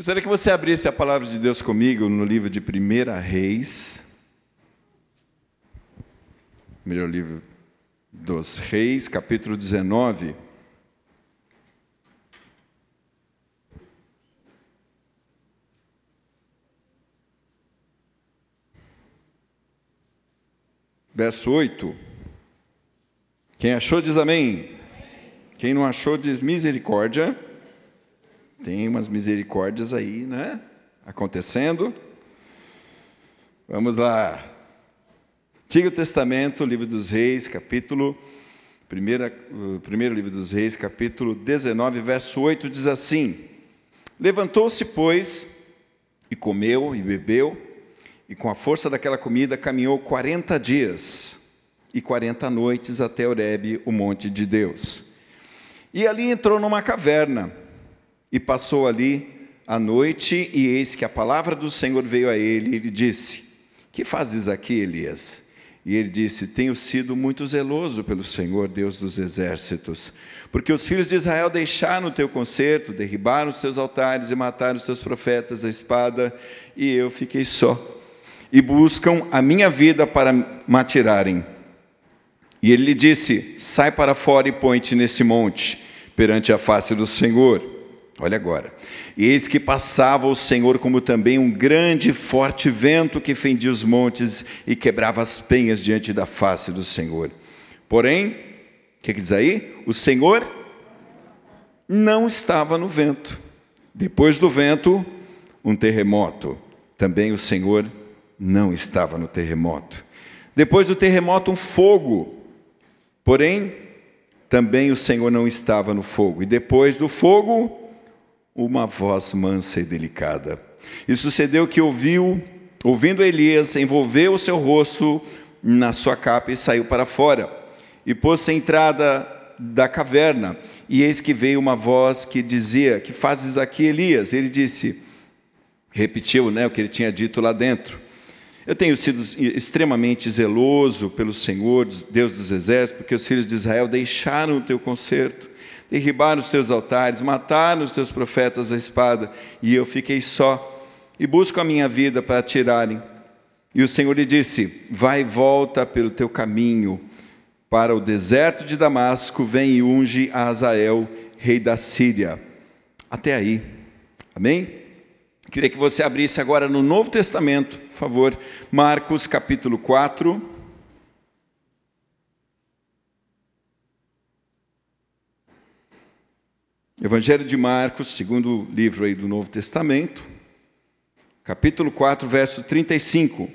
Gostaria que você abrisse a palavra de Deus comigo no livro de 1 Reis. Primeiro livro dos Reis, capítulo 19. Verso 8. Quem achou diz amém. Quem não achou diz misericórdia. Tem umas misericórdias aí, né? Acontecendo. Vamos lá. Antigo Testamento, livro dos Reis, capítulo. Primeira, primeiro livro dos Reis, capítulo 19, verso 8, diz assim: Levantou-se, pois, e comeu e bebeu, e com a força daquela comida caminhou quarenta dias e quarenta noites até Horebe, o monte de Deus. E ali entrou numa caverna e passou ali a noite, e eis que a palavra do Senhor veio a ele, e ele disse: Que fazes aqui, Elias? E ele disse: Tenho sido muito zeloso pelo Senhor, Deus dos exércitos, porque os filhos de Israel deixaram o teu concerto, derribaram os teus altares e mataram os teus profetas à espada, e eu fiquei só. E buscam a minha vida para me atirarem. E ele lhe disse: Sai para fora e põe-te nesse monte, perante a face do Senhor. Olha agora. Eis que passava o Senhor como também um grande forte vento que fendia os montes e quebrava as penhas diante da face do Senhor. Porém, o que, que diz aí? O Senhor não estava no vento. Depois do vento, um terremoto. Também o Senhor não estava no terremoto. Depois do terremoto, um fogo. Porém, também o Senhor não estava no fogo. E depois do fogo, uma voz mansa e delicada. E sucedeu que ouviu, ouvindo Elias, envolveu o seu rosto na sua capa e saiu para fora. E pôs-se à entrada da caverna, e eis que veio uma voz que dizia: Que fazes aqui, Elias? Ele disse, repetiu né, o que ele tinha dito lá dentro. Eu tenho sido extremamente zeloso pelo Senhor, Deus dos exércitos, porque os filhos de Israel deixaram o teu conserto derribaram os teus altares, mataram os teus profetas à espada, e eu fiquei só, e busco a minha vida para tirarem. E o Senhor lhe disse: Vai e volta pelo teu caminho para o deserto de Damasco, vem e unge a Azael, rei da Síria. Até aí. Amém? Queria que você abrisse agora no Novo Testamento, por favor, Marcos capítulo 4. Evangelho de Marcos, segundo livro aí do Novo Testamento, capítulo 4, verso 35.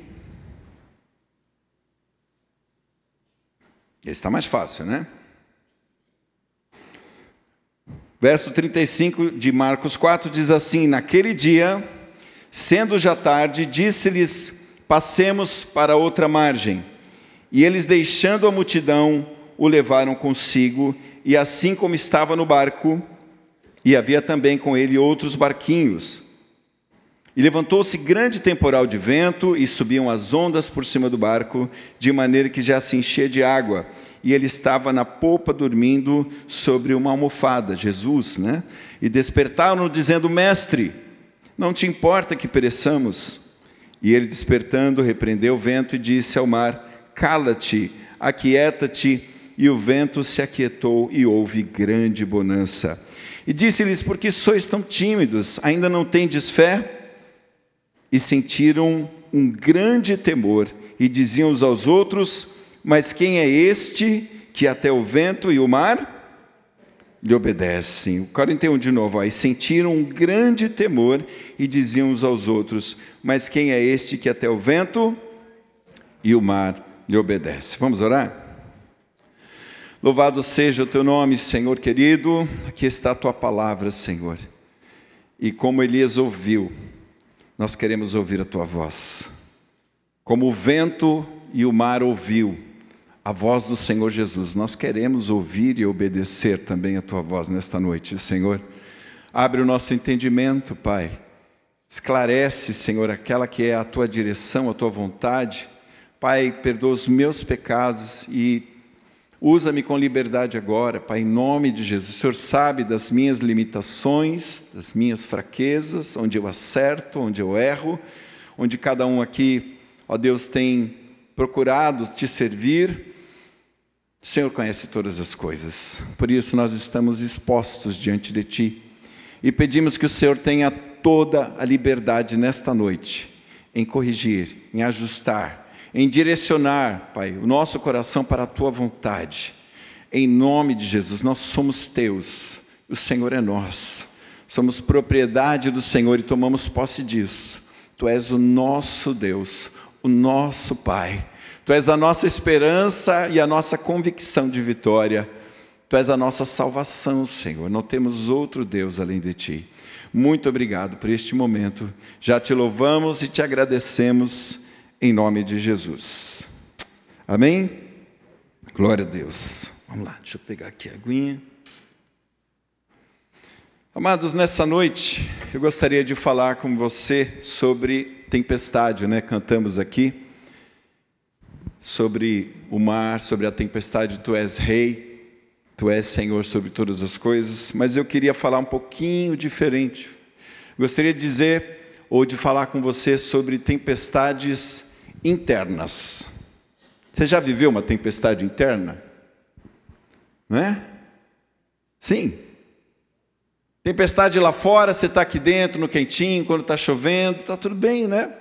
Esse está mais fácil, né? Verso 35 de Marcos 4 diz assim: Naquele dia, sendo já tarde, disse-lhes: Passemos para outra margem. E eles, deixando a multidão, o levaram consigo, e assim como estava no barco, e havia também com ele outros barquinhos. E levantou-se grande temporal de vento, e subiam as ondas por cima do barco, de maneira que já se enchia de água. E ele estava na popa dormindo sobre uma almofada, Jesus, né? E despertaram-no, dizendo: Mestre, não te importa que pereçamos? E ele, despertando, repreendeu o vento e disse ao mar: Cala-te, aquieta-te. E o vento se aquietou, e houve grande bonança. E disse-lhes: Por que sois tão tímidos? Ainda não tendes fé? E sentiram um grande temor, e diziam uns aos outros: Mas quem é este que até o vento e o mar lhe obedecem? O 41 de novo, aí sentiram um grande temor e diziam uns aos outros: Mas quem é este que até o vento e o mar lhe obedece? Vamos orar? Louvado seja o teu nome, Senhor querido. Aqui está a tua palavra, Senhor. E como Elias ouviu, nós queremos ouvir a tua voz. Como o vento e o mar ouviu a voz do Senhor Jesus, nós queremos ouvir e obedecer também a tua voz nesta noite, Senhor. Abre o nosso entendimento, Pai. Esclarece, Senhor, aquela que é a tua direção, a tua vontade. Pai, perdoa os meus pecados e Usa-me com liberdade agora, Pai, em nome de Jesus. O Senhor sabe das minhas limitações, das minhas fraquezas, onde eu acerto, onde eu erro, onde cada um aqui, ó Deus, tem procurado te servir. O Senhor conhece todas as coisas, por isso nós estamos expostos diante de Ti e pedimos que o Senhor tenha toda a liberdade nesta noite em corrigir, em ajustar, em direcionar, Pai, o nosso coração para a Tua vontade. Em nome de Jesus, nós somos Teus, o Senhor é nosso, somos propriedade do Senhor e tomamos posse disso. Tu és o nosso Deus, o nosso Pai. Tu és a nossa esperança e a nossa convicção de vitória. Tu és a nossa salvação, Senhor. Não temos outro Deus além de Ti. Muito obrigado por este momento. Já te louvamos e te agradecemos em nome de Jesus. Amém? Glória a Deus. Vamos lá, deixa eu pegar aqui a aguinha. Amados, nessa noite eu gostaria de falar com você sobre tempestade, né? Cantamos aqui sobre o mar, sobre a tempestade, tu és rei, tu és Senhor sobre todas as coisas, mas eu queria falar um pouquinho diferente. Gostaria de dizer ou de falar com você sobre tempestades internas. Você já viveu uma tempestade interna? Né? Sim. Tempestade lá fora, você está aqui dentro, no quentinho, quando está chovendo, está tudo bem, né?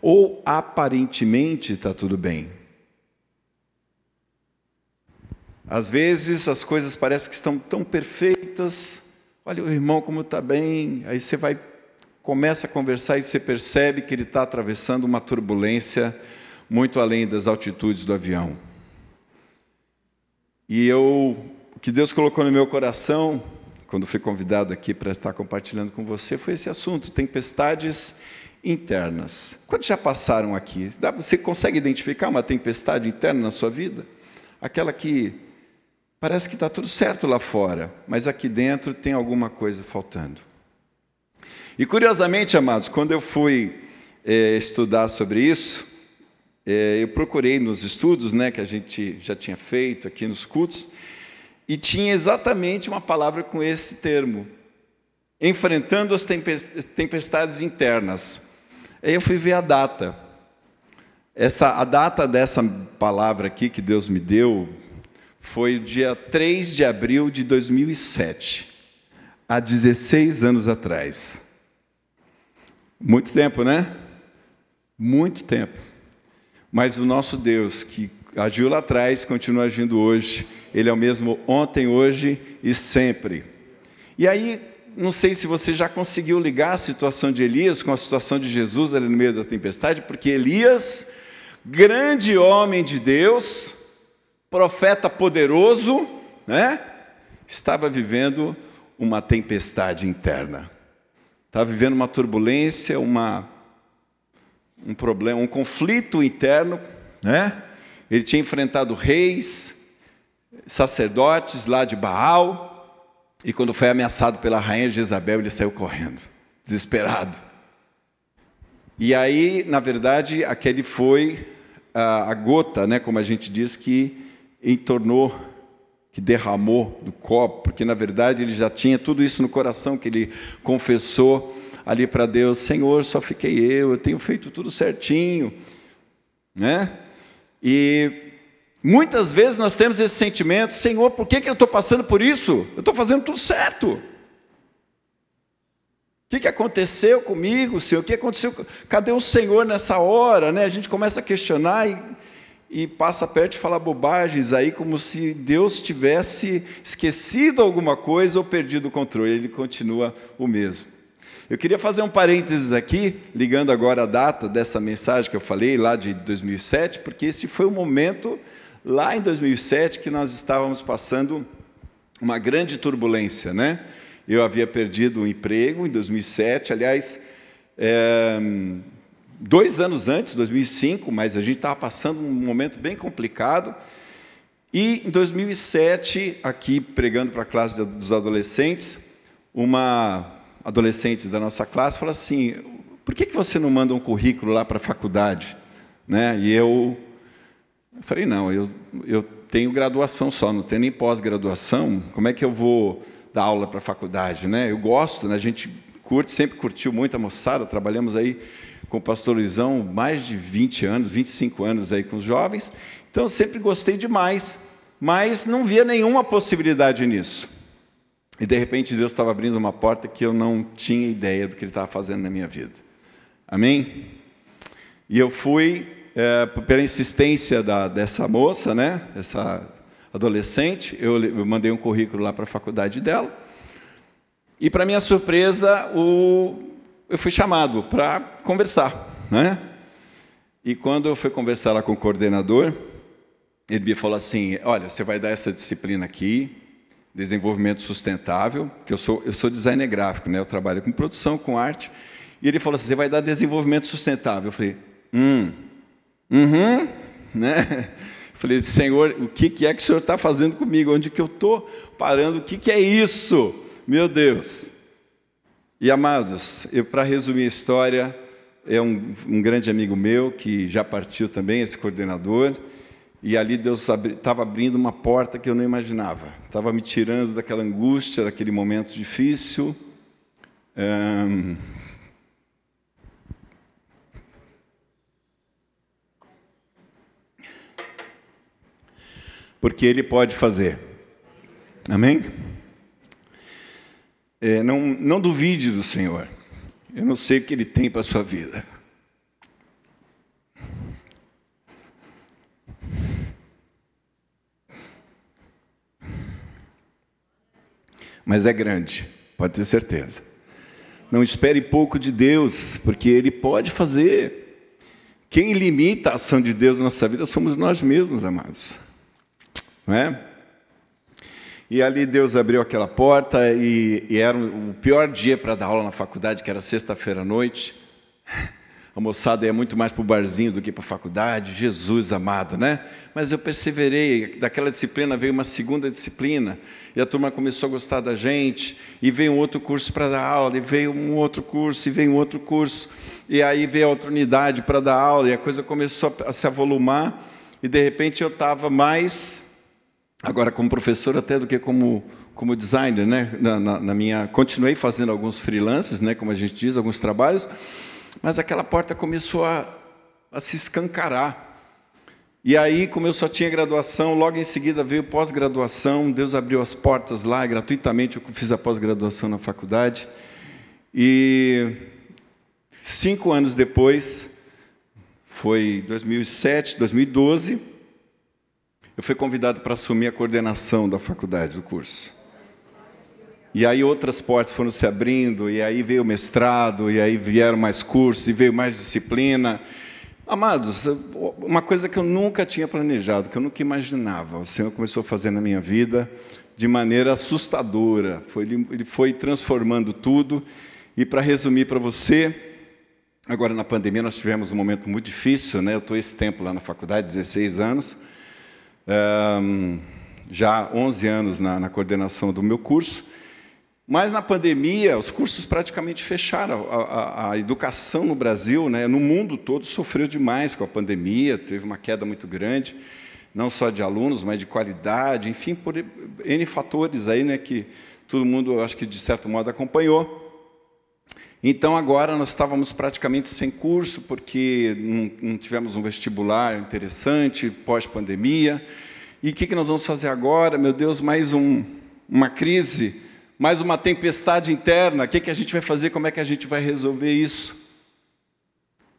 Ou aparentemente está tudo bem. Às vezes as coisas parecem que estão tão perfeitas. Olha o irmão como está bem. Aí você vai, começa a conversar e você percebe que ele está atravessando uma turbulência muito além das altitudes do avião. E eu, o que Deus colocou no meu coração, quando fui convidado aqui para estar compartilhando com você, foi esse assunto: tempestades internas. Quantos já passaram aqui? Você consegue identificar uma tempestade interna na sua vida? Aquela que Parece que está tudo certo lá fora, mas aqui dentro tem alguma coisa faltando. E curiosamente, amados, quando eu fui é, estudar sobre isso, é, eu procurei nos estudos né, que a gente já tinha feito aqui nos cultos, e tinha exatamente uma palavra com esse termo: enfrentando as tempestades internas. Aí eu fui ver a data. Essa, a data dessa palavra aqui que Deus me deu, foi dia 3 de abril de 2007, há 16 anos atrás. Muito tempo, né? Muito tempo. Mas o nosso Deus, que agiu lá atrás, continua agindo hoje. Ele é o mesmo ontem, hoje e sempre. E aí, não sei se você já conseguiu ligar a situação de Elias com a situação de Jesus ali no meio da tempestade, porque Elias, grande homem de Deus, profeta poderoso, né? Estava vivendo uma tempestade interna. Estava vivendo uma turbulência, uma um problema, um conflito interno, né? Ele tinha enfrentado reis, sacerdotes lá de Baal, e quando foi ameaçado pela rainha Jezabel, ele saiu correndo, desesperado. E aí, na verdade, aquele foi a, a gota, né, como a gente diz, que entornou, que derramou do copo, porque na verdade ele já tinha tudo isso no coração que ele confessou ali para Deus: Senhor, só fiquei eu, eu tenho feito tudo certinho, né? E muitas vezes nós temos esse sentimento: Senhor, por que, que eu estou passando por isso? Eu estou fazendo tudo certo. O que, que aconteceu comigo, Senhor? O que aconteceu? Cadê o Senhor nessa hora? Né? A gente começa a questionar e e passa perto e fala bobagens aí, como se Deus tivesse esquecido alguma coisa ou perdido o controle. Ele continua o mesmo. Eu queria fazer um parênteses aqui, ligando agora a data dessa mensagem que eu falei, lá de 2007, porque esse foi o momento, lá em 2007, que nós estávamos passando uma grande turbulência, né? Eu havia perdido o emprego em 2007, aliás, é, dois anos antes, 2005, mas a gente estava passando um momento bem complicado. E em 2007, aqui pregando para a classe dos adolescentes, uma adolescente da nossa classe falou assim: por que, que você não manda um currículo lá para a faculdade? Né? E eu, falei: não, eu, eu tenho graduação só, não tenho nem pós-graduação. Como é que eu vou dar aula para a faculdade, né? Eu gosto, né? A gente curte, sempre curtiu muito a moçada, trabalhamos aí com o pastor Luizão mais de 20 anos, 25 anos aí com os jovens. Então, sempre gostei demais, mas não via nenhuma possibilidade nisso. E, de repente, Deus estava abrindo uma porta que eu não tinha ideia do que Ele estava fazendo na minha vida. Amém? E eu fui, é, pela insistência da, dessa moça, né, essa adolescente, eu, eu mandei um currículo lá para a faculdade dela. E, para minha surpresa, o, eu fui chamado para conversar. Né? E quando eu fui conversar lá com o coordenador, ele me falou assim: Olha, você vai dar essa disciplina aqui, desenvolvimento sustentável, que eu sou, eu sou designer gráfico, né? eu trabalho com produção, com arte. E ele falou assim: Você vai dar desenvolvimento sustentável. Eu falei: Hum, uhum, né? Falei, Senhor, o que é que o Senhor está fazendo comigo? Onde que eu estou parando? O que é isso? Meu Deus. E amados, para resumir a história, é um, um, grande amigo meu que já partiu também, esse coordenador, e ali Deus estava abrindo uma porta que eu não imaginava, estava me tirando daquela angústia, daquele momento difícil. Um, porque Ele pode fazer. Amém? É, não, não duvide do Senhor. Eu não sei o que Ele tem para a sua vida. Mas é grande, pode ter certeza. Não espere pouco de Deus, porque Ele pode fazer. Quem limita a ação de Deus na nossa vida somos nós mesmos, amados. Não é? E ali Deus abriu aquela porta e, e era o pior dia para dar aula na faculdade, que era sexta-feira à noite. A moçada ia muito mais para o barzinho do que para a faculdade, Jesus amado, né? Mas eu perseverei, daquela disciplina veio uma segunda disciplina, e a turma começou a gostar da gente, e veio um outro curso para dar aula, e veio um outro curso, e veio um outro curso, e aí veio a outra unidade para dar aula, e a coisa começou a se avolumar, e de repente eu estava mais agora como professor até do que como como designer, né? Na, na, na, minha continuei fazendo alguns freelances, né? Como a gente diz, alguns trabalhos, mas aquela porta começou a, a se escancarar. E aí, como eu só tinha graduação, logo em seguida veio pós-graduação. Deus abriu as portas lá gratuitamente. Eu fiz a pós-graduação na faculdade e cinco anos depois, foi 2007, 2012 eu fui convidado para assumir a coordenação da faculdade, do curso. E aí outras portas foram se abrindo, e aí veio o mestrado, e aí vieram mais cursos, e veio mais disciplina. Amados, uma coisa que eu nunca tinha planejado, que eu nunca imaginava, o Senhor começou a fazer na minha vida de maneira assustadora. Foi, ele foi transformando tudo. E para resumir para você, agora na pandemia nós tivemos um momento muito difícil, né? Eu estou esse tempo lá na faculdade, 16 anos já 11 anos na, na, coordenação do meu curso, mas na pandemia os cursos praticamente fecharam. A, a, a educação no Brasil, né, no mundo todo, sofreu demais com a pandemia, teve uma queda muito grande, não só de alunos, mas de qualidade, enfim, por N fatores aí, né, que todo mundo, acho que de certo modo, acompanhou. Então, agora nós estávamos praticamente sem curso, porque não, não tivemos um vestibular interessante, pós-pandemia. E o que, que nós vamos fazer agora? Meu Deus, mais um, uma crise, mais uma tempestade interna. O que, que a gente vai fazer? Como é que a gente vai resolver isso?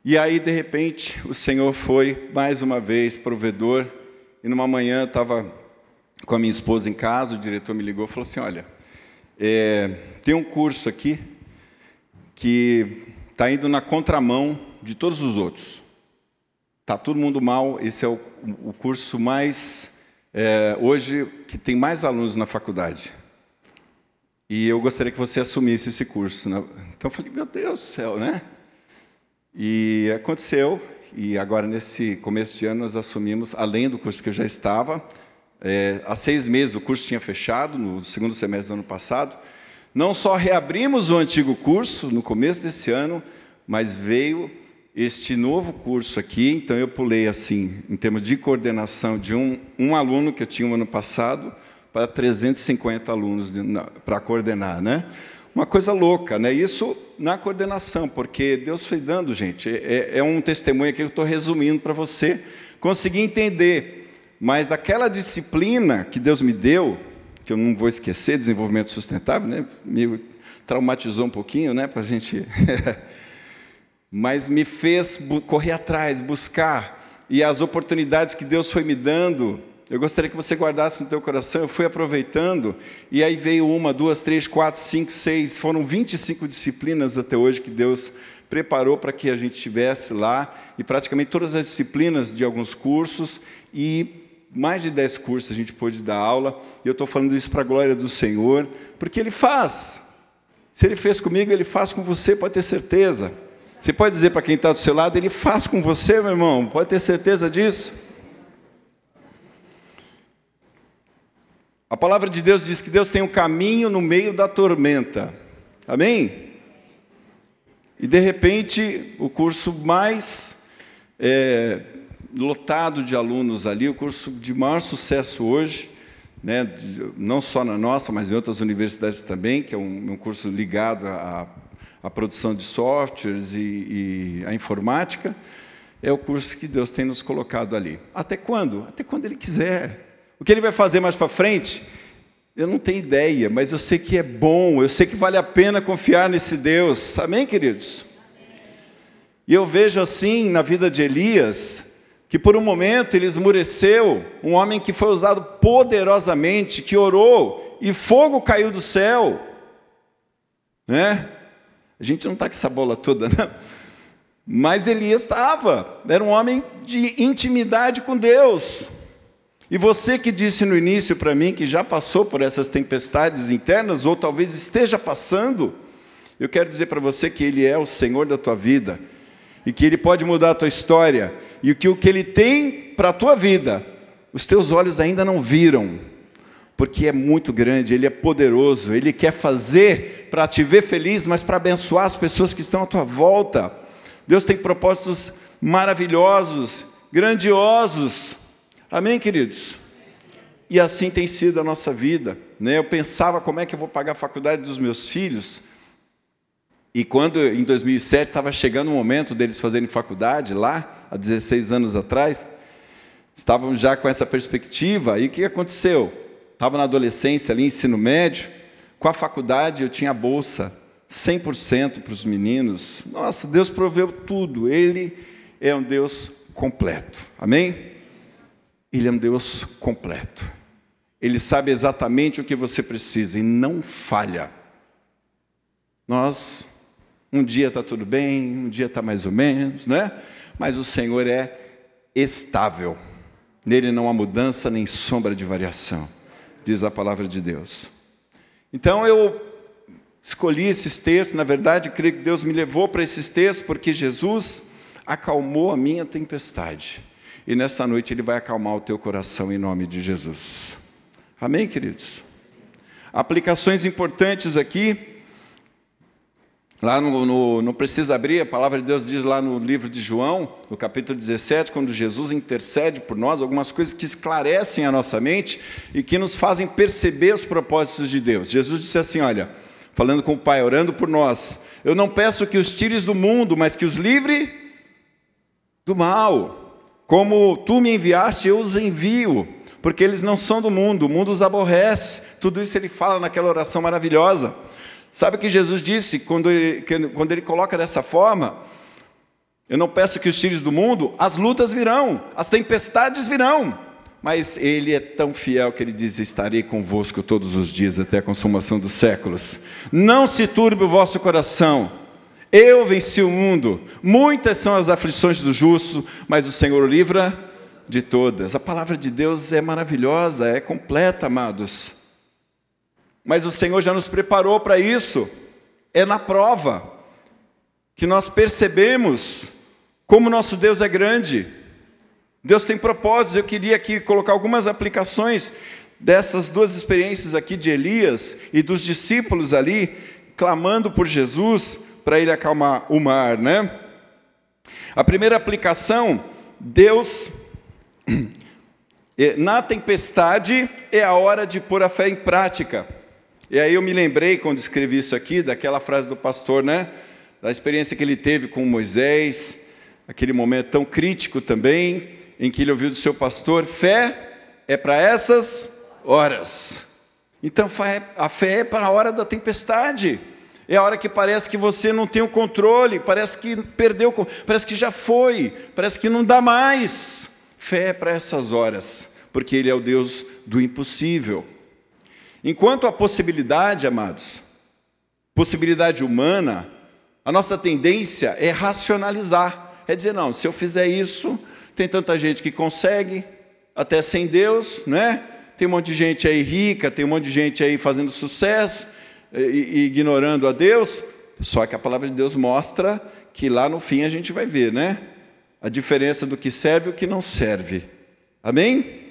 E aí, de repente, o Senhor foi, mais uma vez, provedor. E numa manhã eu estava com a minha esposa em casa, o diretor me ligou e falou assim: Olha, é, tem um curso aqui que está indo na contramão de todos os outros. Está todo mundo mal, esse é o, o curso mais, é, hoje, que tem mais alunos na faculdade. E eu gostaria que você assumisse esse curso. Né? Então eu falei, meu Deus do céu, né? E aconteceu, e agora nesse começo de ano nós assumimos, além do curso que eu já estava, é, há seis meses o curso tinha fechado, no segundo semestre do ano passado, não só reabrimos o antigo curso no começo desse ano, mas veio este novo curso aqui, então eu pulei assim, em termos de coordenação, de um, um aluno que eu tinha no ano passado para 350 alunos para coordenar, né? Uma coisa louca, né? Isso na coordenação, porque Deus foi dando, gente. É, é um testemunho aqui que eu estou resumindo para você conseguir entender. Mas daquela disciplina que Deus me deu, que eu não vou esquecer, desenvolvimento sustentável, né? Me traumatizou um pouquinho, né? Para a gente. Mas me fez correr atrás, buscar. E as oportunidades que Deus foi me dando eu gostaria que você guardasse no teu coração. Eu fui aproveitando, e aí veio uma, duas, três, quatro, cinco, seis. Foram 25 disciplinas até hoje que Deus preparou para que a gente tivesse lá, e praticamente todas as disciplinas de alguns cursos, e mais de dez cursos a gente pôde dar aula. E eu estou falando isso para a glória do Senhor, porque Ele faz. Se Ele fez comigo, Ele faz com você, pode ter certeza. Você pode dizer para quem está do seu lado, Ele faz com você, meu irmão, pode ter certeza disso. A palavra de Deus diz que Deus tem um caminho no meio da tormenta. Amém? E de repente, o curso mais é, lotado de alunos ali, o curso de maior sucesso hoje, né, não só na nossa, mas em outras universidades também, que é um, um curso ligado à, à, produção de softwares e, e à informática, é o curso que Deus tem nos colocado ali. Até quando? Até quando Ele quiser. O que ele vai fazer mais para frente? Eu não tenho ideia, mas eu sei que é bom, eu sei que vale a pena confiar nesse Deus. Amém, queridos? E eu vejo assim na vida de Elias, que por um momento ele esmureceu, um homem que foi usado poderosamente, que orou e fogo caiu do céu. Né? A gente não está com essa bola toda, né? Mas Elias estava, era um homem de intimidade com Deus. E você que disse no início para mim que já passou por essas tempestades internas, ou talvez esteja passando, eu quero dizer para você que Ele é o Senhor da tua vida, e que Ele pode mudar a tua história, e que o que Ele tem para a tua vida, os teus olhos ainda não viram, porque é muito grande, Ele é poderoso, Ele quer fazer para te ver feliz, mas para abençoar as pessoas que estão à tua volta. Deus tem propósitos maravilhosos, grandiosos, Amém, queridos? E assim tem sido a nossa vida. Né? Eu pensava como é que eu vou pagar a faculdade dos meus filhos. E quando em 2007 estava chegando o momento deles fazerem faculdade, lá, há 16 anos atrás, estavam já com essa perspectiva. E o que aconteceu? Estava na adolescência, ali, ensino médio. Com a faculdade eu tinha bolsa 100% para os meninos. Nossa, Deus proveu tudo. Ele é um Deus completo. Amém? Ele é um Deus completo. Ele sabe exatamente o que você precisa e não falha. Nós, um dia está tudo bem, um dia está mais ou menos, né? Mas o Senhor é estável. Nele não há mudança nem sombra de variação, diz a palavra de Deus. Então eu escolhi esses textos, na verdade, creio que Deus me levou para esses textos porque Jesus acalmou a minha tempestade. E nessa noite Ele vai acalmar o teu coração em nome de Jesus. Amém, queridos? Aplicações importantes aqui. Lá no, no, não precisa abrir, a palavra de Deus diz lá no livro de João, no capítulo 17, quando Jesus intercede por nós, algumas coisas que esclarecem a nossa mente e que nos fazem perceber os propósitos de Deus. Jesus disse assim: Olha, falando com o Pai, orando por nós, eu não peço que os tires do mundo, mas que os livre do mal. Como tu me enviaste, eu os envio, porque eles não são do mundo, o mundo os aborrece. Tudo isso ele fala naquela oração maravilhosa. Sabe o que Jesus disse quando ele, quando ele coloca dessa forma? Eu não peço que os tires do mundo, as lutas virão, as tempestades virão, mas Ele é tão fiel que Ele diz: Estarei convosco todos os dias até a consumação dos séculos. Não se turbe o vosso coração. Eu venci o mundo. Muitas são as aflições do justo, mas o Senhor livra de todas. A palavra de Deus é maravilhosa, é completa, amados. Mas o Senhor já nos preparou para isso. É na prova que nós percebemos como nosso Deus é grande. Deus tem propósitos. Eu queria aqui colocar algumas aplicações dessas duas experiências aqui de Elias e dos discípulos ali, clamando por Jesus, para ele acalmar o mar, né? A primeira aplicação, Deus, na tempestade é a hora de pôr a fé em prática. E aí eu me lembrei, quando escrevi isso aqui, daquela frase do pastor, né? Da experiência que ele teve com Moisés, aquele momento tão crítico também, em que ele ouviu do seu pastor: fé é para essas horas. Então a fé é para a hora da tempestade. É a hora que parece que você não tem o controle, parece que perdeu, parece que já foi, parece que não dá mais. Fé é para essas horas, porque Ele é o Deus do impossível. Enquanto a possibilidade, amados, possibilidade humana, a nossa tendência é racionalizar, é dizer, não, se eu fizer isso, tem tanta gente que consegue, até sem Deus, né? Tem um monte de gente aí rica, tem um monte de gente aí fazendo sucesso, e, ignorando a Deus, só que a palavra de Deus mostra que lá no fim a gente vai ver, né? A diferença do que serve e o que não serve. Amém?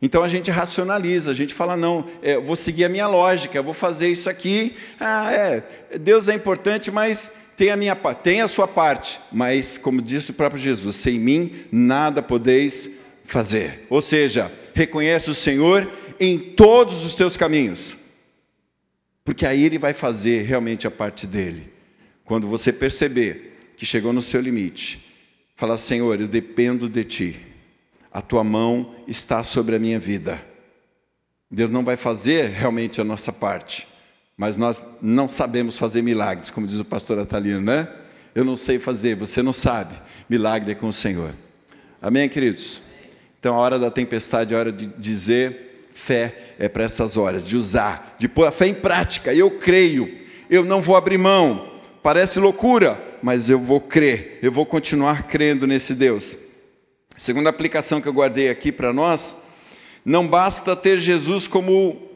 Então a gente racionaliza, a gente fala, não, é, vou seguir a minha lógica, vou fazer isso aqui. Ah, é, Deus é importante, mas tem a, minha, tem a sua parte. Mas, como disse o próprio Jesus, sem mim nada podeis fazer. Ou seja, reconhece o Senhor em todos os teus caminhos. Porque aí ele vai fazer realmente a parte dele. Quando você perceber que chegou no seu limite, fala: Senhor, eu dependo de ti. A tua mão está sobre a minha vida. Deus não vai fazer realmente a nossa parte, mas nós não sabemos fazer milagres, como diz o pastor Atalino, né? Eu não sei fazer, você não sabe. Milagre é com o Senhor. Amém, queridos? Então, a hora da tempestade é a hora de dizer Fé é para essas horas, de usar, de pôr a fé em prática. Eu creio, eu não vou abrir mão. Parece loucura, mas eu vou crer, eu vou continuar crendo nesse Deus. Segunda aplicação que eu guardei aqui para nós, não basta ter Jesus como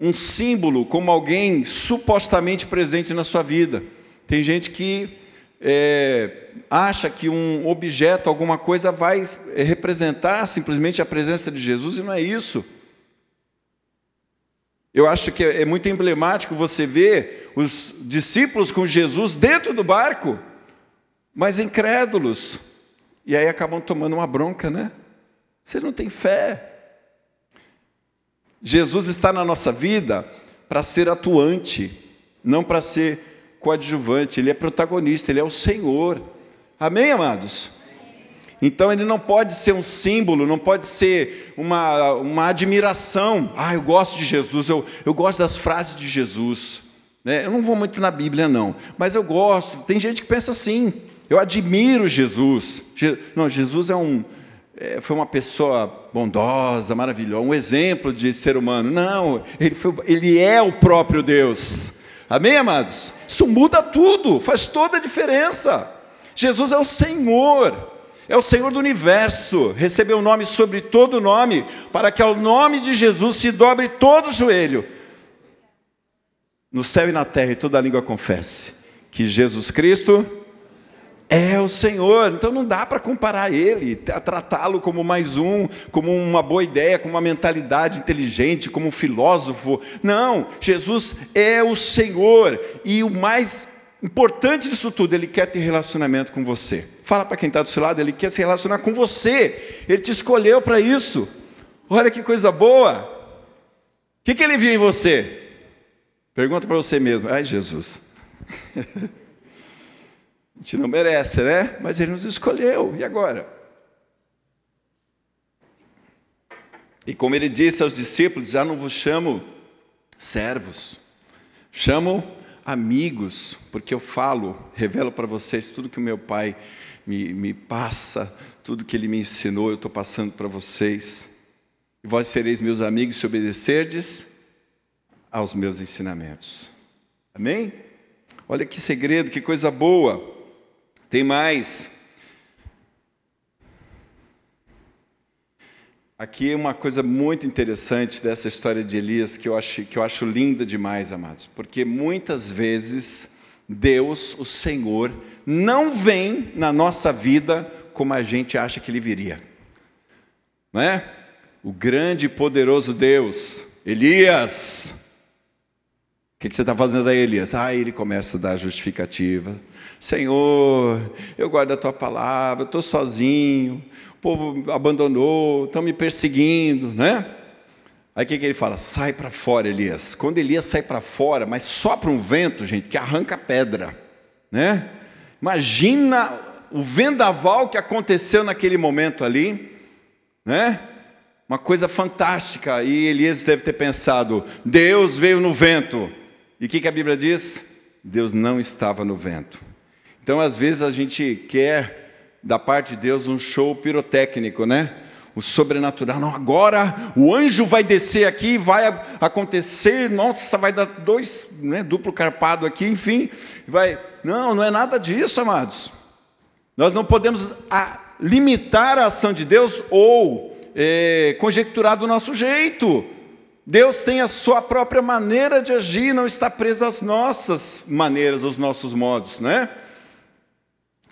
um símbolo, como alguém supostamente presente na sua vida. Tem gente que é, acha que um objeto, alguma coisa, vai representar simplesmente a presença de Jesus, e não é isso. Eu acho que é muito emblemático você ver os discípulos com Jesus dentro do barco, mas incrédulos. E aí acabam tomando uma bronca, né? Você não tem fé. Jesus está na nossa vida para ser atuante, não para ser coadjuvante. Ele é protagonista, ele é o Senhor. Amém, amados? Então ele não pode ser um símbolo, não pode ser uma, uma admiração. Ah, eu gosto de Jesus, eu, eu gosto das frases de Jesus. Né? Eu não vou muito na Bíblia, não, mas eu gosto. Tem gente que pensa assim. Eu admiro Jesus. Je, não, Jesus é um, é, foi uma pessoa bondosa, maravilhosa, um exemplo de ser humano. Não, ele, foi, ele é o próprio Deus. Amém, amados? Isso muda tudo, faz toda a diferença. Jesus é o Senhor é o Senhor do universo, recebeu o nome sobre todo nome, para que ao nome de Jesus se dobre todo o joelho, no céu e na terra, e toda a língua confesse que Jesus Cristo é o Senhor. Então não dá para comparar ele, tratá-lo como mais um, como uma boa ideia, como uma mentalidade inteligente, como um filósofo. Não, Jesus é o Senhor e o mais importante disso tudo, ele quer ter relacionamento com você. Fala para quem está do seu lado, ele quer se relacionar com você. Ele te escolheu para isso. Olha que coisa boa. O que, que ele viu em você? Pergunta para você mesmo. Ai, Jesus. A gente não merece, né? Mas ele nos escolheu. E agora? E como ele disse aos discípulos: Já não vos chamo servos, chamo amigos, porque eu falo, revelo para vocês tudo que o meu pai me, me passa, tudo que ele me ensinou, eu estou passando para vocês. E vós sereis meus amigos se obedecerdes aos meus ensinamentos. Amém? Olha que segredo, que coisa boa. Tem mais. Aqui é uma coisa muito interessante dessa história de Elias que eu acho, que eu acho linda demais, amados, porque muitas vezes Deus, o Senhor, não vem na nossa vida como a gente acha que ele viria, não é? O grande e poderoso Deus, Elias, que, que você está fazendo aí, Elias? Ah, ele começa a dar justificativa. Senhor, eu guardo a tua palavra, estou sozinho, o povo abandonou, estão me perseguindo, né? Aí o que, que ele fala? Sai para fora, Elias. Quando Elias sai para fora, mas sopra um vento, gente, que arranca a pedra, né? Imagina o vendaval que aconteceu naquele momento ali, né? Uma coisa fantástica. E Elias deve ter pensado: Deus veio no vento. E o que, que a Bíblia diz? Deus não estava no vento. Então, às vezes, a gente quer, da parte de Deus, um show pirotécnico, né? o sobrenatural. Não, agora o anjo vai descer aqui, vai acontecer, nossa, vai dar dois, né, duplo carpado aqui, enfim, vai. Não, não é nada disso, amados. Nós não podemos limitar a ação de Deus ou é, conjecturar do nosso jeito. Deus tem a sua própria maneira de agir, não está preso às nossas maneiras, aos nossos modos, né?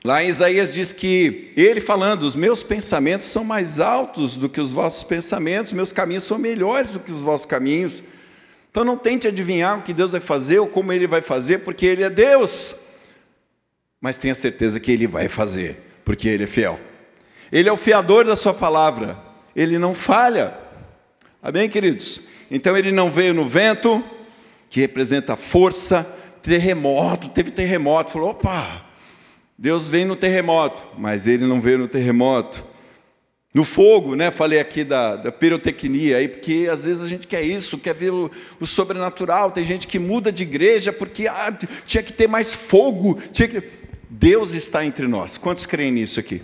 Lá em Isaías diz que ele falando, os meus pensamentos são mais altos do que os vossos pensamentos, meus caminhos são melhores do que os vossos caminhos. Então não tente adivinhar o que Deus vai fazer ou como ele vai fazer, porque ele é Deus. Mas tenha certeza que ele vai fazer, porque ele é fiel. Ele é o fiador da sua palavra. Ele não falha. Amém, queridos? Então ele não veio no vento, que representa força, terremoto, teve terremoto, falou: opa, Deus vem no terremoto, mas ele não veio no terremoto. No fogo, né? Falei aqui da, da pirotecnia aí, porque às vezes a gente quer isso, quer ver o, o sobrenatural. Tem gente que muda de igreja porque ah, tinha que ter mais fogo. Que... Deus está entre nós. Quantos creem nisso aqui?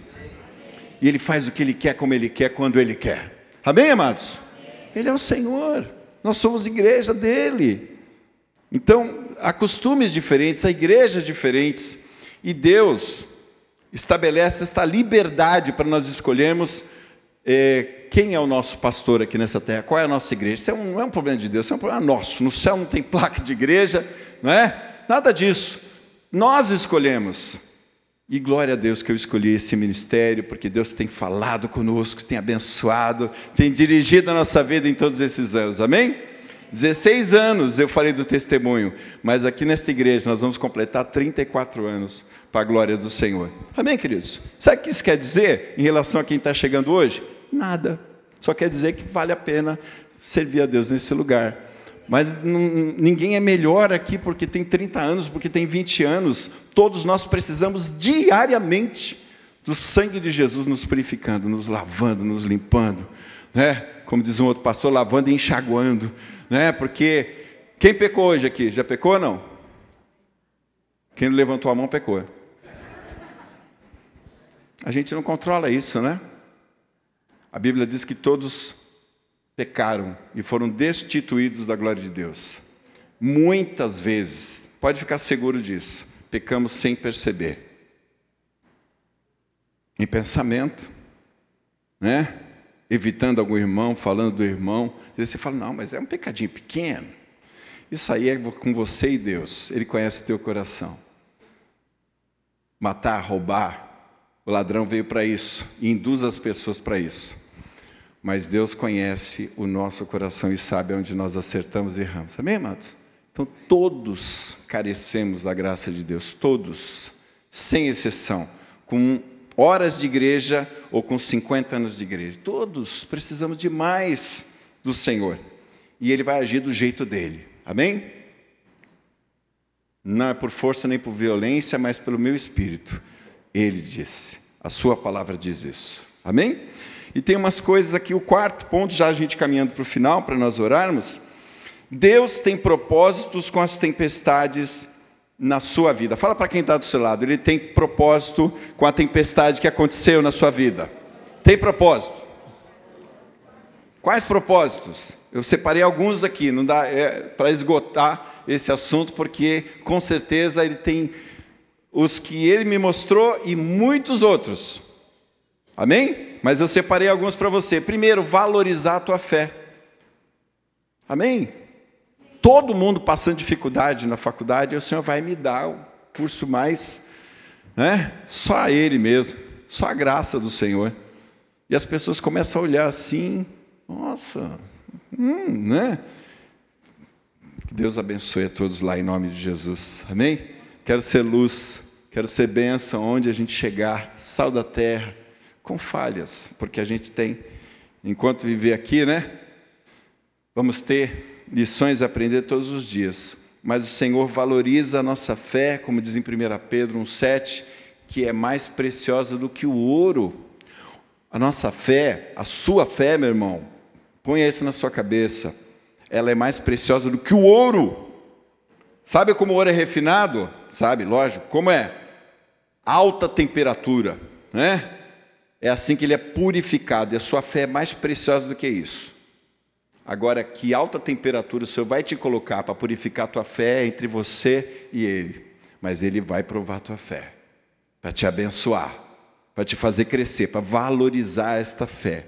E Ele faz o que Ele quer, como Ele quer, quando Ele quer. Amém, amados? Ele é o Senhor. Nós somos igreja dele. Então, há costumes diferentes, há igrejas diferentes. E Deus estabelece esta liberdade para nós escolhermos é, quem é o nosso pastor aqui nessa terra, qual é a nossa igreja. Isso é um, não é um problema de Deus, isso é um problema nosso. No céu não tem placa de igreja, não é? Nada disso. Nós escolhemos. E glória a Deus que eu escolhi esse ministério, porque Deus tem falado conosco, tem abençoado, tem dirigido a nossa vida em todos esses anos. Amém? 16 anos eu falei do testemunho, mas aqui nesta igreja nós vamos completar 34 anos para a glória do Senhor. Amém, queridos? Sabe o que isso quer dizer em relação a quem está chegando hoje? Nada. Só quer dizer que vale a pena servir a Deus nesse lugar. Mas ninguém é melhor aqui porque tem 30 anos, porque tem 20 anos. Todos nós precisamos diariamente do sangue de Jesus nos purificando, nos lavando, nos limpando. Né? Como diz um outro pastor, lavando e enxaguando né? Porque quem pecou hoje aqui? Já pecou ou não? Quem levantou a mão pecou. A gente não controla isso, né? A Bíblia diz que todos pecaram e foram destituídos da glória de Deus. Muitas vezes, pode ficar seguro disso, pecamos sem perceber. Em pensamento, né? evitando algum irmão, falando do irmão. Você fala, não, mas é um pecadinho pequeno. Isso aí é com você e Deus. Ele conhece o teu coração. Matar, roubar. O ladrão veio para isso e induz as pessoas para isso. Mas Deus conhece o nosso coração e sabe onde nós acertamos e erramos. Amém, amados? Então todos carecemos da graça de Deus, todos, sem exceção, com horas de igreja ou com 50 anos de igreja. Todos precisamos de mais do Senhor. E Ele vai agir do jeito dele. Amém? Não é por força nem por violência, mas pelo meu espírito. Ele disse. A sua palavra diz isso. Amém? E tem umas coisas aqui, o quarto ponto, já a gente caminhando para o final, para nós orarmos. Deus tem propósitos com as tempestades na sua vida. Fala para quem está do seu lado, ele tem propósito com a tempestade que aconteceu na sua vida. Tem propósito. Quais propósitos? Eu separei alguns aqui, não dá é, para esgotar esse assunto, porque com certeza ele tem os que ele me mostrou e muitos outros. Amém? Mas eu separei alguns para você. Primeiro, valorizar a tua fé. Amém? todo mundo passando dificuldade na faculdade, o Senhor vai me dar o curso mais, né? Só Ele mesmo, só a graça do Senhor. E as pessoas começam a olhar assim, nossa, hum, né? Que Deus abençoe a todos lá em nome de Jesus. Amém? Quero ser luz, quero ser bênção onde a gente chegar, sal da terra, com falhas, porque a gente tem, enquanto viver aqui, né? Vamos ter lições a aprender todos os dias. Mas o Senhor valoriza a nossa fé, como diz em 1 Pedro 1,7, que é mais preciosa do que o ouro. A nossa fé, a sua fé, meu irmão, ponha isso na sua cabeça, ela é mais preciosa do que o ouro. Sabe como o ouro é refinado? Sabe, lógico. Como é? Alta temperatura, né? É assim que ele é purificado, e a sua fé é mais preciosa do que isso. Agora, que alta temperatura o Senhor vai te colocar para purificar a tua fé entre você e Ele. Mas Ele vai provar a tua fé, para te abençoar, para te fazer crescer, para valorizar esta fé.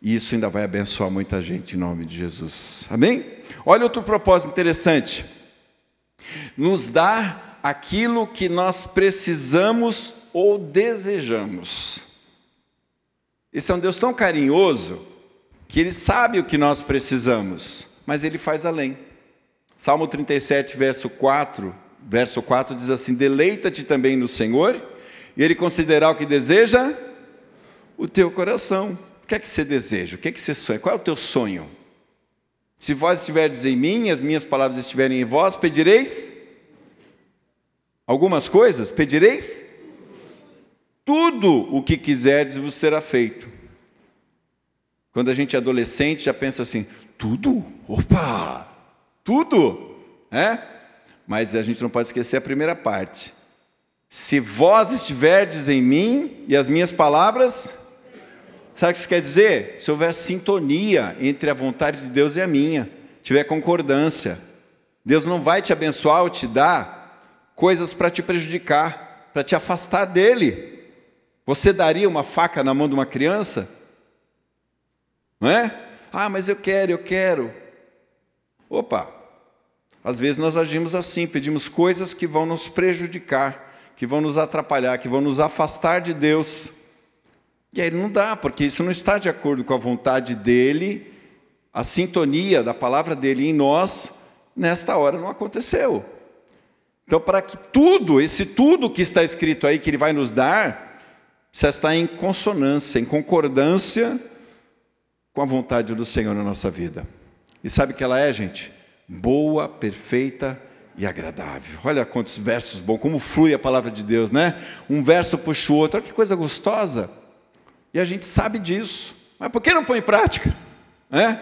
E isso ainda vai abençoar muita gente em nome de Jesus. Amém? Olha outro propósito interessante. Nos dá aquilo que nós precisamos ou desejamos. Esse é um Deus tão carinhoso que ele sabe o que nós precisamos, mas ele faz além. Salmo 37, verso 4, verso 4 diz assim: Deleita-te também no Senhor, e ele considerará o que deseja o teu coração. O que é que você deseja? O que é que você sonha? Qual é o teu sonho? Se vós estiverdes em mim, as minhas palavras estiverem em vós, pedireis algumas coisas? Pedireis tudo o que quiserdes vos será feito. Quando a gente é adolescente, já pensa assim: tudo? Opa! Tudo! É? Mas a gente não pode esquecer a primeira parte. Se vós estiverdes em mim e as minhas palavras, sabe o que isso quer dizer? Se houver sintonia entre a vontade de Deus e a minha, tiver concordância, Deus não vai te abençoar ou te dar coisas para te prejudicar, para te afastar dele. Você daria uma faca na mão de uma criança? Não é? Ah, mas eu quero, eu quero. Opa! Às vezes nós agimos assim, pedimos coisas que vão nos prejudicar, que vão nos atrapalhar, que vão nos afastar de Deus. E aí não dá, porque isso não está de acordo com a vontade dele, a sintonia da palavra dele em nós, nesta hora não aconteceu. Então, para que tudo, esse tudo que está escrito aí, que ele vai nos dar, precisa estar em consonância, em concordância com a vontade do Senhor na nossa vida. E sabe o que ela é, gente? Boa, perfeita e agradável. Olha quantos versos bons, como flui a palavra de Deus, né? Um verso puxa o outro, olha que coisa gostosa. E a gente sabe disso. Mas por que não põe em prática? É?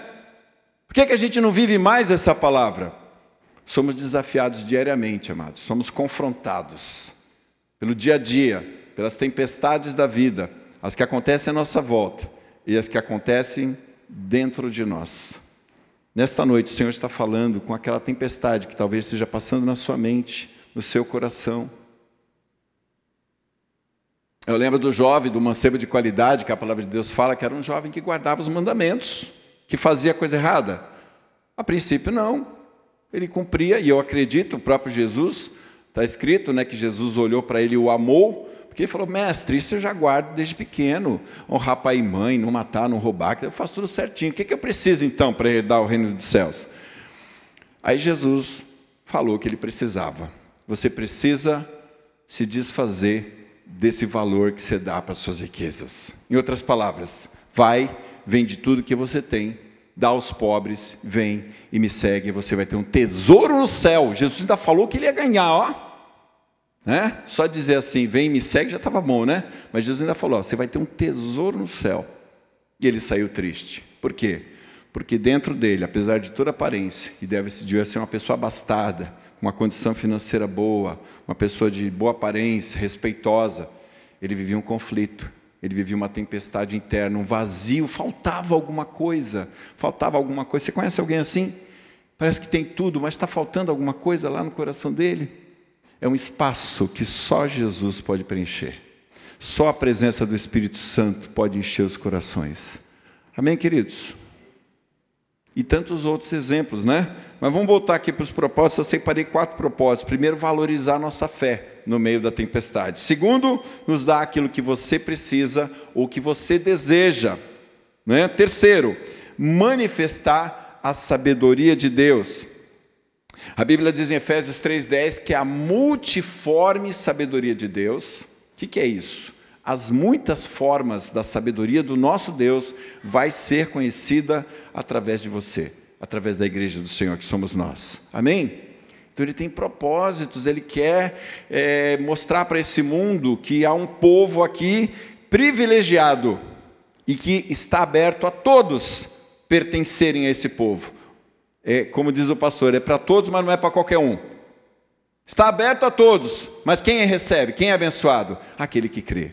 Por que, que a gente não vive mais essa palavra? Somos desafiados diariamente, amados. Somos confrontados pelo dia a dia pelas tempestades da vida, as que acontecem à nossa volta e as que acontecem dentro de nós. Nesta noite, o Senhor está falando com aquela tempestade que talvez esteja passando na sua mente, no seu coração. Eu lembro do jovem, do mancebo de qualidade, que a palavra de Deus fala que era um jovem que guardava os mandamentos, que fazia coisa errada. A princípio, não. Ele cumpria, e eu acredito, o próprio Jesus, está escrito né, que Jesus olhou para ele e o amou, porque ele falou, mestre, isso eu já guardo desde pequeno. Honrar pai e mãe, não matar, não roubar, eu faço tudo certinho. O que, que eu preciso então para herdar o reino dos céus? Aí Jesus falou que ele precisava. Você precisa se desfazer desse valor que você dá para as suas riquezas. Em outras palavras, vai, vende tudo que você tem, dá aos pobres, vem e me segue, você vai ter um tesouro no céu. Jesus ainda falou que ele ia ganhar, ó. Né? Só dizer assim, vem me segue já estava bom, né? Mas Jesus ainda falou: ó, você vai ter um tesouro no céu. E ele saiu triste. Por quê? Porque dentro dele, apesar de toda aparência, e deve, ser uma pessoa abastada, com uma condição financeira boa, uma pessoa de boa aparência, respeitosa, ele vivia um conflito, ele vivia uma tempestade interna, um vazio, faltava alguma coisa, faltava alguma coisa. Você conhece alguém assim? Parece que tem tudo, mas está faltando alguma coisa lá no coração dele é um espaço que só Jesus pode preencher. Só a presença do Espírito Santo pode encher os corações. Amém, queridos? E tantos outros exemplos, né? Mas vamos voltar aqui para os propósitos. Eu separei quatro propósitos. Primeiro, valorizar nossa fé no meio da tempestade. Segundo, nos dar aquilo que você precisa ou que você deseja. Né? Terceiro, manifestar a sabedoria de Deus. A Bíblia diz em Efésios 3,10 que a multiforme sabedoria de Deus, o que, que é isso? As muitas formas da sabedoria do nosso Deus vai ser conhecida através de você, através da igreja do Senhor, que somos nós. Amém? Então ele tem propósitos, ele quer é, mostrar para esse mundo que há um povo aqui privilegiado e que está aberto a todos pertencerem a esse povo. É, como diz o pastor, é para todos, mas não é para qualquer um. Está aberto a todos, mas quem recebe, quem é abençoado? Aquele que crê.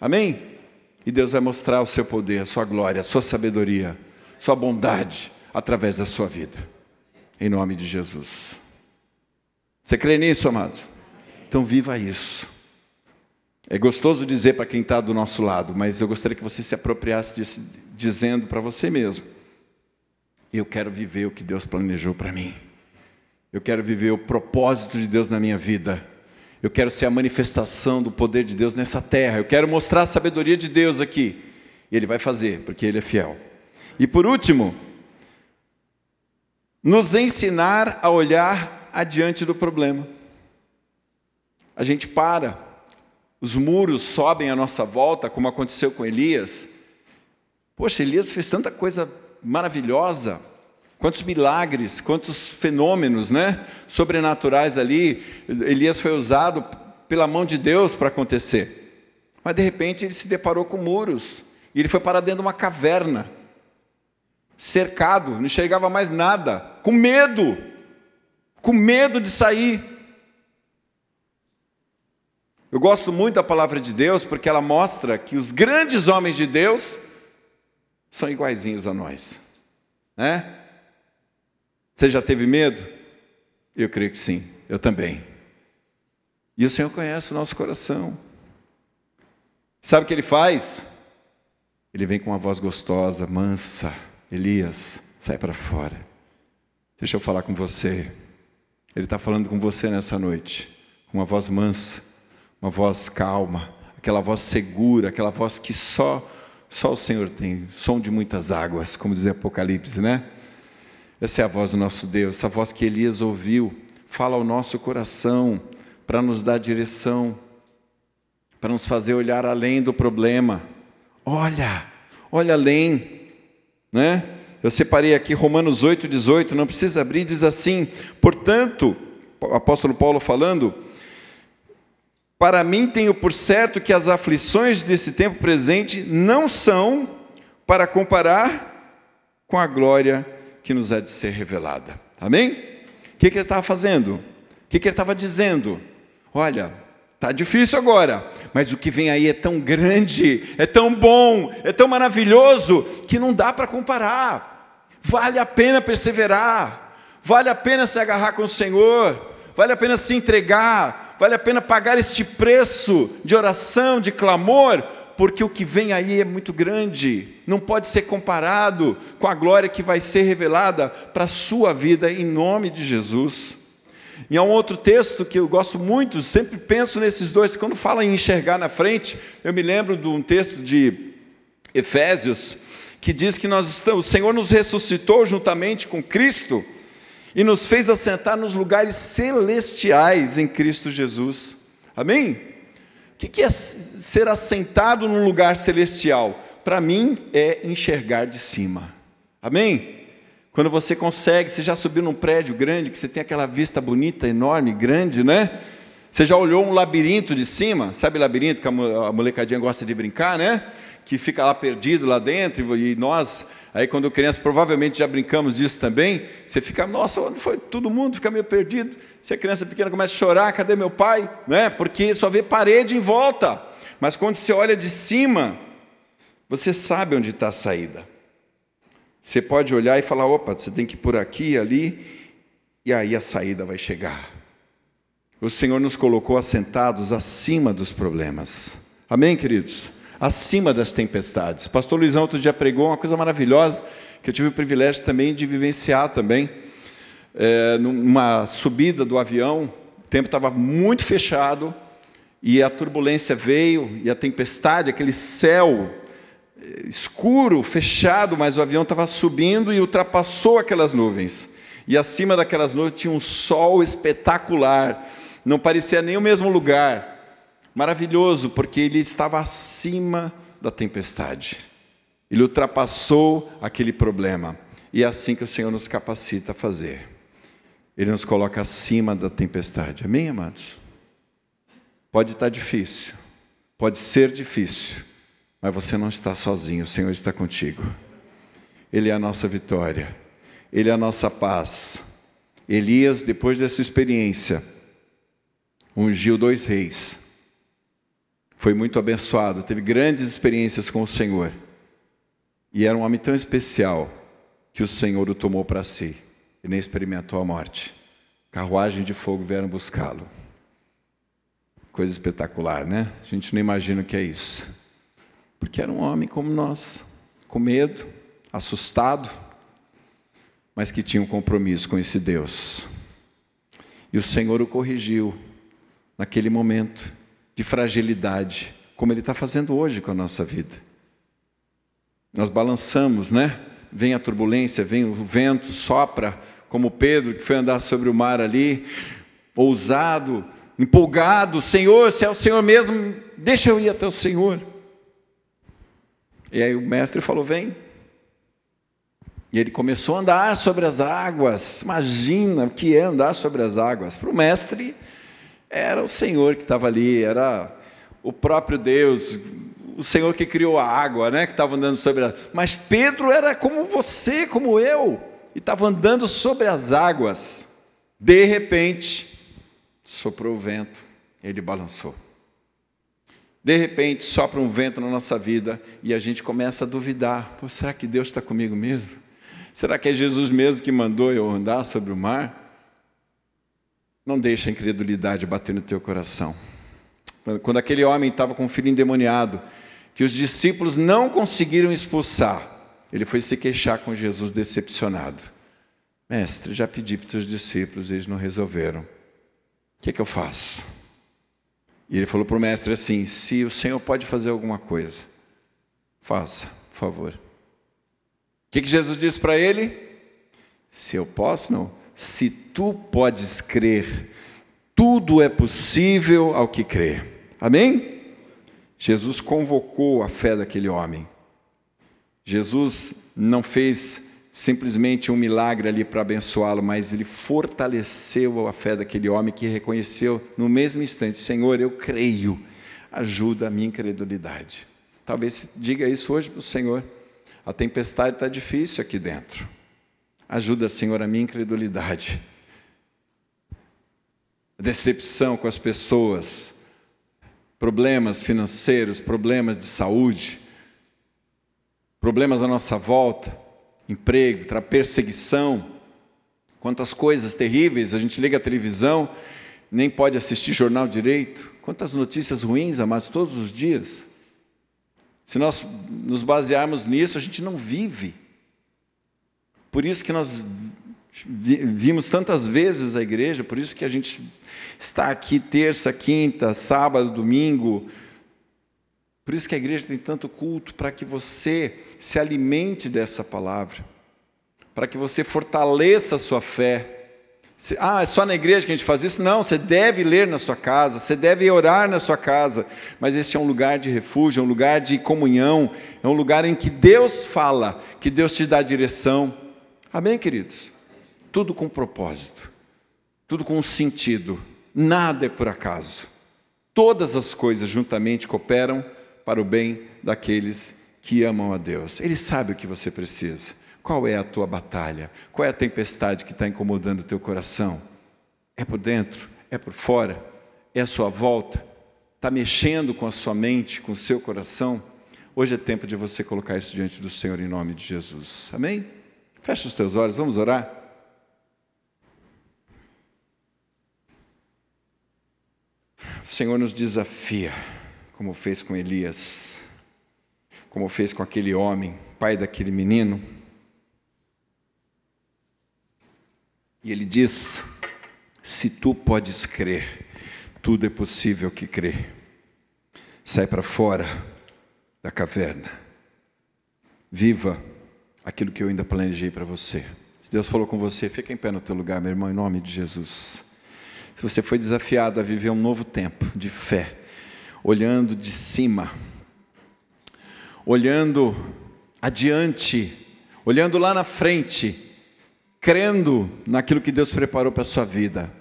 Amém? E Deus vai mostrar o seu poder, a sua glória, a sua sabedoria, sua bondade através da sua vida em nome de Jesus. Você crê nisso, amados? Então viva isso. É gostoso dizer para quem está do nosso lado, mas eu gostaria que você se apropriasse disso, dizendo para você mesmo: Eu quero viver o que Deus planejou para mim. Eu quero viver o propósito de Deus na minha vida. Eu quero ser a manifestação do poder de Deus nessa terra. Eu quero mostrar a sabedoria de Deus aqui. Ele vai fazer, porque Ele é fiel. E por último, nos ensinar a olhar adiante do problema. A gente para, os muros sobem à nossa volta, como aconteceu com Elias. Poxa, Elias fez tanta coisa maravilhosa, quantos milagres, quantos fenômenos, né, sobrenaturais ali. Elias foi usado pela mão de Deus para acontecer. Mas de repente ele se deparou com muros e ele foi para dentro de uma caverna cercado, não enxergava mais nada, com medo, com medo de sair. Eu gosto muito da palavra de Deus porque ela mostra que os grandes homens de Deus são iguaizinhos a nós, né? Você já teve medo? Eu creio que sim, eu também. E o Senhor conhece o nosso coração. Sabe o que Ele faz? Ele vem com uma voz gostosa, mansa Elias, sai para fora. Deixa eu falar com você. Ele está falando com você nessa noite, uma voz mansa, uma voz calma, aquela voz segura, aquela voz que só só o Senhor tem, som de muitas águas, como diz Apocalipse, né? Essa é a voz do nosso Deus, essa voz que Elias ouviu, fala ao nosso coração para nos dar direção, para nos fazer olhar além do problema. Olha, olha além. Né? Eu separei aqui Romanos 8, 18, não precisa abrir, diz assim: portanto, o apóstolo Paulo falando, para mim tenho por certo que as aflições desse tempo presente não são para comparar com a glória que nos é de ser revelada. Amém? O que, que ele estava fazendo? O que, que ele estava dizendo? Olha, Está difícil agora, mas o que vem aí é tão grande, é tão bom, é tão maravilhoso, que não dá para comparar. Vale a pena perseverar, vale a pena se agarrar com o Senhor, vale a pena se entregar, vale a pena pagar este preço de oração, de clamor, porque o que vem aí é muito grande, não pode ser comparado com a glória que vai ser revelada para a sua vida, em nome de Jesus. E há um outro texto que eu gosto muito, sempre penso nesses dois. Quando fala em enxergar na frente, eu me lembro de um texto de Efésios que diz que nós estamos, o Senhor nos ressuscitou juntamente com Cristo e nos fez assentar nos lugares celestiais em Cristo Jesus. Amém? O que é ser assentado num lugar celestial? Para mim é enxergar de cima. Amém? Quando você consegue, você já subiu num prédio grande, que você tem aquela vista bonita, enorme, grande, né? Você já olhou um labirinto de cima? Sabe labirinto que a molecadinha gosta de brincar, né? Que fica lá perdido lá dentro, e nós, aí quando criança, provavelmente já brincamos disso também. Você fica, nossa, onde foi? Todo mundo fica meio perdido. Se a criança pequena começa a chorar, cadê meu pai? Né? Porque só vê parede em volta. Mas quando você olha de cima, você sabe onde está a saída. Você pode olhar e falar: opa, você tem que ir por aqui ali, e aí a saída vai chegar. O Senhor nos colocou assentados acima dos problemas. Amém, queridos? Acima das tempestades. Pastor Luizão outro dia pregou uma coisa maravilhosa que eu tive o privilégio também de vivenciar também. É, numa subida do avião, o tempo estava muito fechado e a turbulência veio e a tempestade, aquele céu escuro, fechado, mas o avião estava subindo e ultrapassou aquelas nuvens. E acima daquelas nuvens tinha um sol espetacular, não parecia nem o mesmo lugar. Maravilhoso, porque ele estava acima da tempestade. Ele ultrapassou aquele problema. E é assim que o Senhor nos capacita a fazer. Ele nos coloca acima da tempestade. Amém, amados? Pode estar difícil, pode ser difícil, mas você não está sozinho, o Senhor está contigo. Ele é a nossa vitória, Ele é a nossa paz. Elias, depois dessa experiência, ungiu dois reis. Foi muito abençoado, teve grandes experiências com o Senhor. E era um homem tão especial que o Senhor o tomou para si e nem experimentou a morte. Carruagem de fogo vieram buscá-lo. Coisa espetacular, né? A gente não imagina o que é isso. Porque era um homem como nós, com medo, assustado, mas que tinha um compromisso com esse Deus. E o Senhor o corrigiu naquele momento de fragilidade, como Ele está fazendo hoje com a nossa vida. Nós balançamos, né? Vem a turbulência, vem o vento, sopra, como Pedro que foi andar sobre o mar ali, ousado, empolgado: Senhor, se é o Senhor mesmo, deixa eu ir até o Senhor. E aí o mestre falou: Vem. E ele começou a andar sobre as águas. Imagina o que é andar sobre as águas. Para o mestre, era o Senhor que estava ali, era o próprio Deus, o Senhor que criou a água, né, que estava andando sobre a... Mas Pedro era como você, como eu, e estava andando sobre as águas. De repente, soprou o vento, ele balançou. De repente, sopra um vento na nossa vida e a gente começa a duvidar: será que Deus está comigo mesmo? Será que é Jesus mesmo que mandou eu andar sobre o mar? Não deixa a incredulidade bater no teu coração. Quando aquele homem estava com um filho endemoniado, que os discípulos não conseguiram expulsar, ele foi se queixar com Jesus decepcionado. Mestre, já pedi para os teus discípulos, eles não resolveram. O que, é que eu faço? E ele falou para o mestre assim: se o Senhor pode fazer alguma coisa, faça, por favor. O que, que Jesus disse para ele? Se eu posso, não. Se tu podes crer, tudo é possível ao que crê. Amém? Jesus convocou a fé daquele homem. Jesus não fez simplesmente um milagre ali para abençoá-lo, mas ele fortaleceu a fé daquele homem que reconheceu no mesmo instante: Senhor, eu creio, ajuda a minha incredulidade. Talvez diga isso hoje para o Senhor. A tempestade está difícil aqui dentro. Ajuda, Senhor, a minha incredulidade. A decepção com as pessoas, problemas financeiros, problemas de saúde, problemas à nossa volta, emprego, perseguição, quantas coisas terríveis, a gente liga a televisão, nem pode assistir jornal direito, quantas notícias ruins, amados, todos os dias. Se nós nos basearmos nisso, a gente não vive. Por isso que nós vimos tantas vezes a igreja, por isso que a gente está aqui terça, quinta, sábado, domingo. Por isso que a igreja tem tanto culto, para que você se alimente dessa palavra, para que você fortaleça a sua fé. Ah, é só na igreja que a gente faz isso? Não, você deve ler na sua casa, você deve orar na sua casa, mas este é um lugar de refúgio, é um lugar de comunhão, é um lugar em que Deus fala, que Deus te dá direção. Amém, queridos? Tudo com propósito, tudo com sentido. Nada é por acaso. Todas as coisas juntamente cooperam para o bem daqueles que amam a Deus. Ele sabe o que você precisa. Qual é a tua batalha? Qual é a tempestade que está incomodando o teu coração? É por dentro? É por fora? É a sua volta? Está mexendo com a sua mente, com o seu coração? Hoje é tempo de você colocar isso diante do Senhor em nome de Jesus. Amém? Fecha os teus olhos, vamos orar? O Senhor nos desafia, como fez com Elias, como fez com aquele homem, pai daquele menino. E ele diz: Se tu podes crer, tudo é possível que crê. Sai para fora da caverna. Viva aquilo que eu ainda planejei para você. Deus falou com você, fica em pé no teu lugar, meu irmão, em nome de Jesus. Se você foi desafiado a viver um novo tempo de fé, olhando de cima, olhando adiante, olhando lá na frente, crendo naquilo que Deus preparou para a sua vida.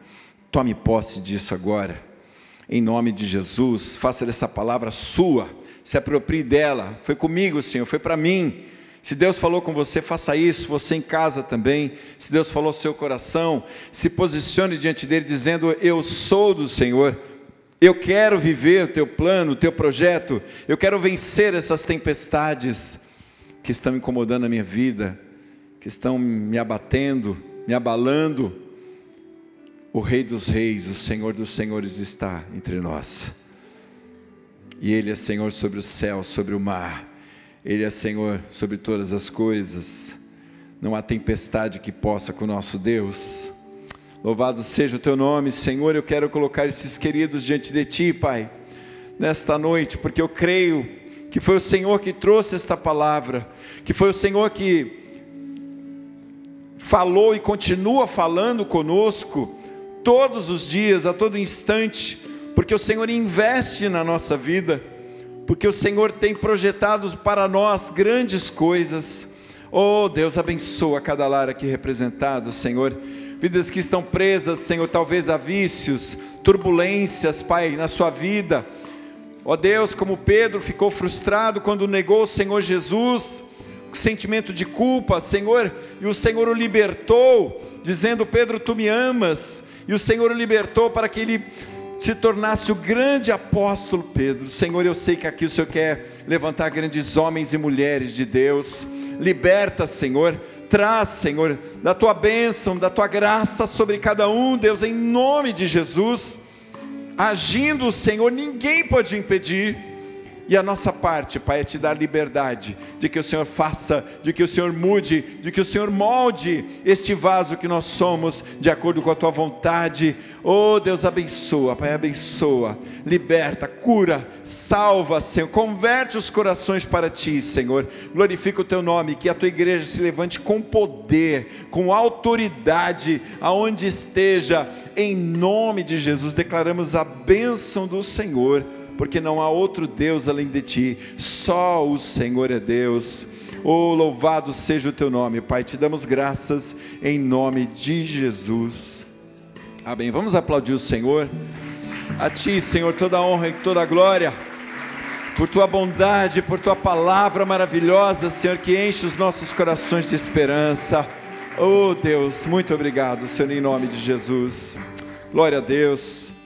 Tome posse disso agora, em nome de Jesus, faça dessa palavra sua, se aproprie dela. Foi comigo, Senhor, foi para mim. Se Deus falou com você, faça isso, você em casa também. Se Deus falou ao seu coração, se posicione diante dele dizendo: Eu sou do Senhor. Eu quero viver o teu plano, o teu projeto. Eu quero vencer essas tempestades que estão incomodando a minha vida que estão me abatendo, me abalando, o Rei dos Reis, o Senhor dos Senhores está entre nós. E Ele é Senhor sobre o céu, sobre o mar. Ele é Senhor sobre todas as coisas. Não há tempestade que possa com o nosso Deus. Louvado seja o teu nome, Senhor. Eu quero colocar esses queridos diante de ti, Pai, nesta noite, porque eu creio que foi o Senhor que trouxe esta palavra, que foi o Senhor que falou e continua falando conosco todos os dias, a todo instante, porque o Senhor investe na nossa vida, porque o Senhor tem projetado para nós grandes coisas. Oh, Deus abençoa cada lar aqui representado, Senhor. Vidas que estão presas, Senhor, talvez a vícios, turbulências, Pai, na sua vida. Ó oh, Deus, como Pedro ficou frustrado quando negou o Senhor Jesus, sentimento de culpa, Senhor, e o Senhor o libertou, dizendo: Pedro, tu me amas, e o Senhor o libertou para que ele se tornasse o grande apóstolo Pedro. Senhor, eu sei que aqui o Senhor quer levantar grandes homens e mulheres de Deus. Liberta, Senhor, traz, Senhor, da tua bênção, da tua graça sobre cada um, Deus, em nome de Jesus. Agindo, Senhor, ninguém pode impedir e a nossa parte, Pai, é te dar liberdade de que o Senhor faça, de que o Senhor mude, de que o Senhor molde este vaso que nós somos, de acordo com a tua vontade. Oh, Deus, abençoa, Pai, abençoa, liberta, cura, salva, Senhor, converte os corações para ti, Senhor. Glorifica o teu nome, que a tua igreja se levante com poder, com autoridade, aonde esteja, em nome de Jesus. Declaramos a bênção do Senhor porque não há outro Deus além de ti, só o Senhor é Deus. Oh, louvado seja o teu nome, Pai. Te damos graças em nome de Jesus. Amém. Vamos aplaudir o Senhor. A ti, Senhor, toda a honra e toda a glória. Por tua bondade, por tua palavra maravilhosa, Senhor, que enche os nossos corações de esperança. Oh Deus, muito obrigado, Senhor, em nome de Jesus. Glória a Deus.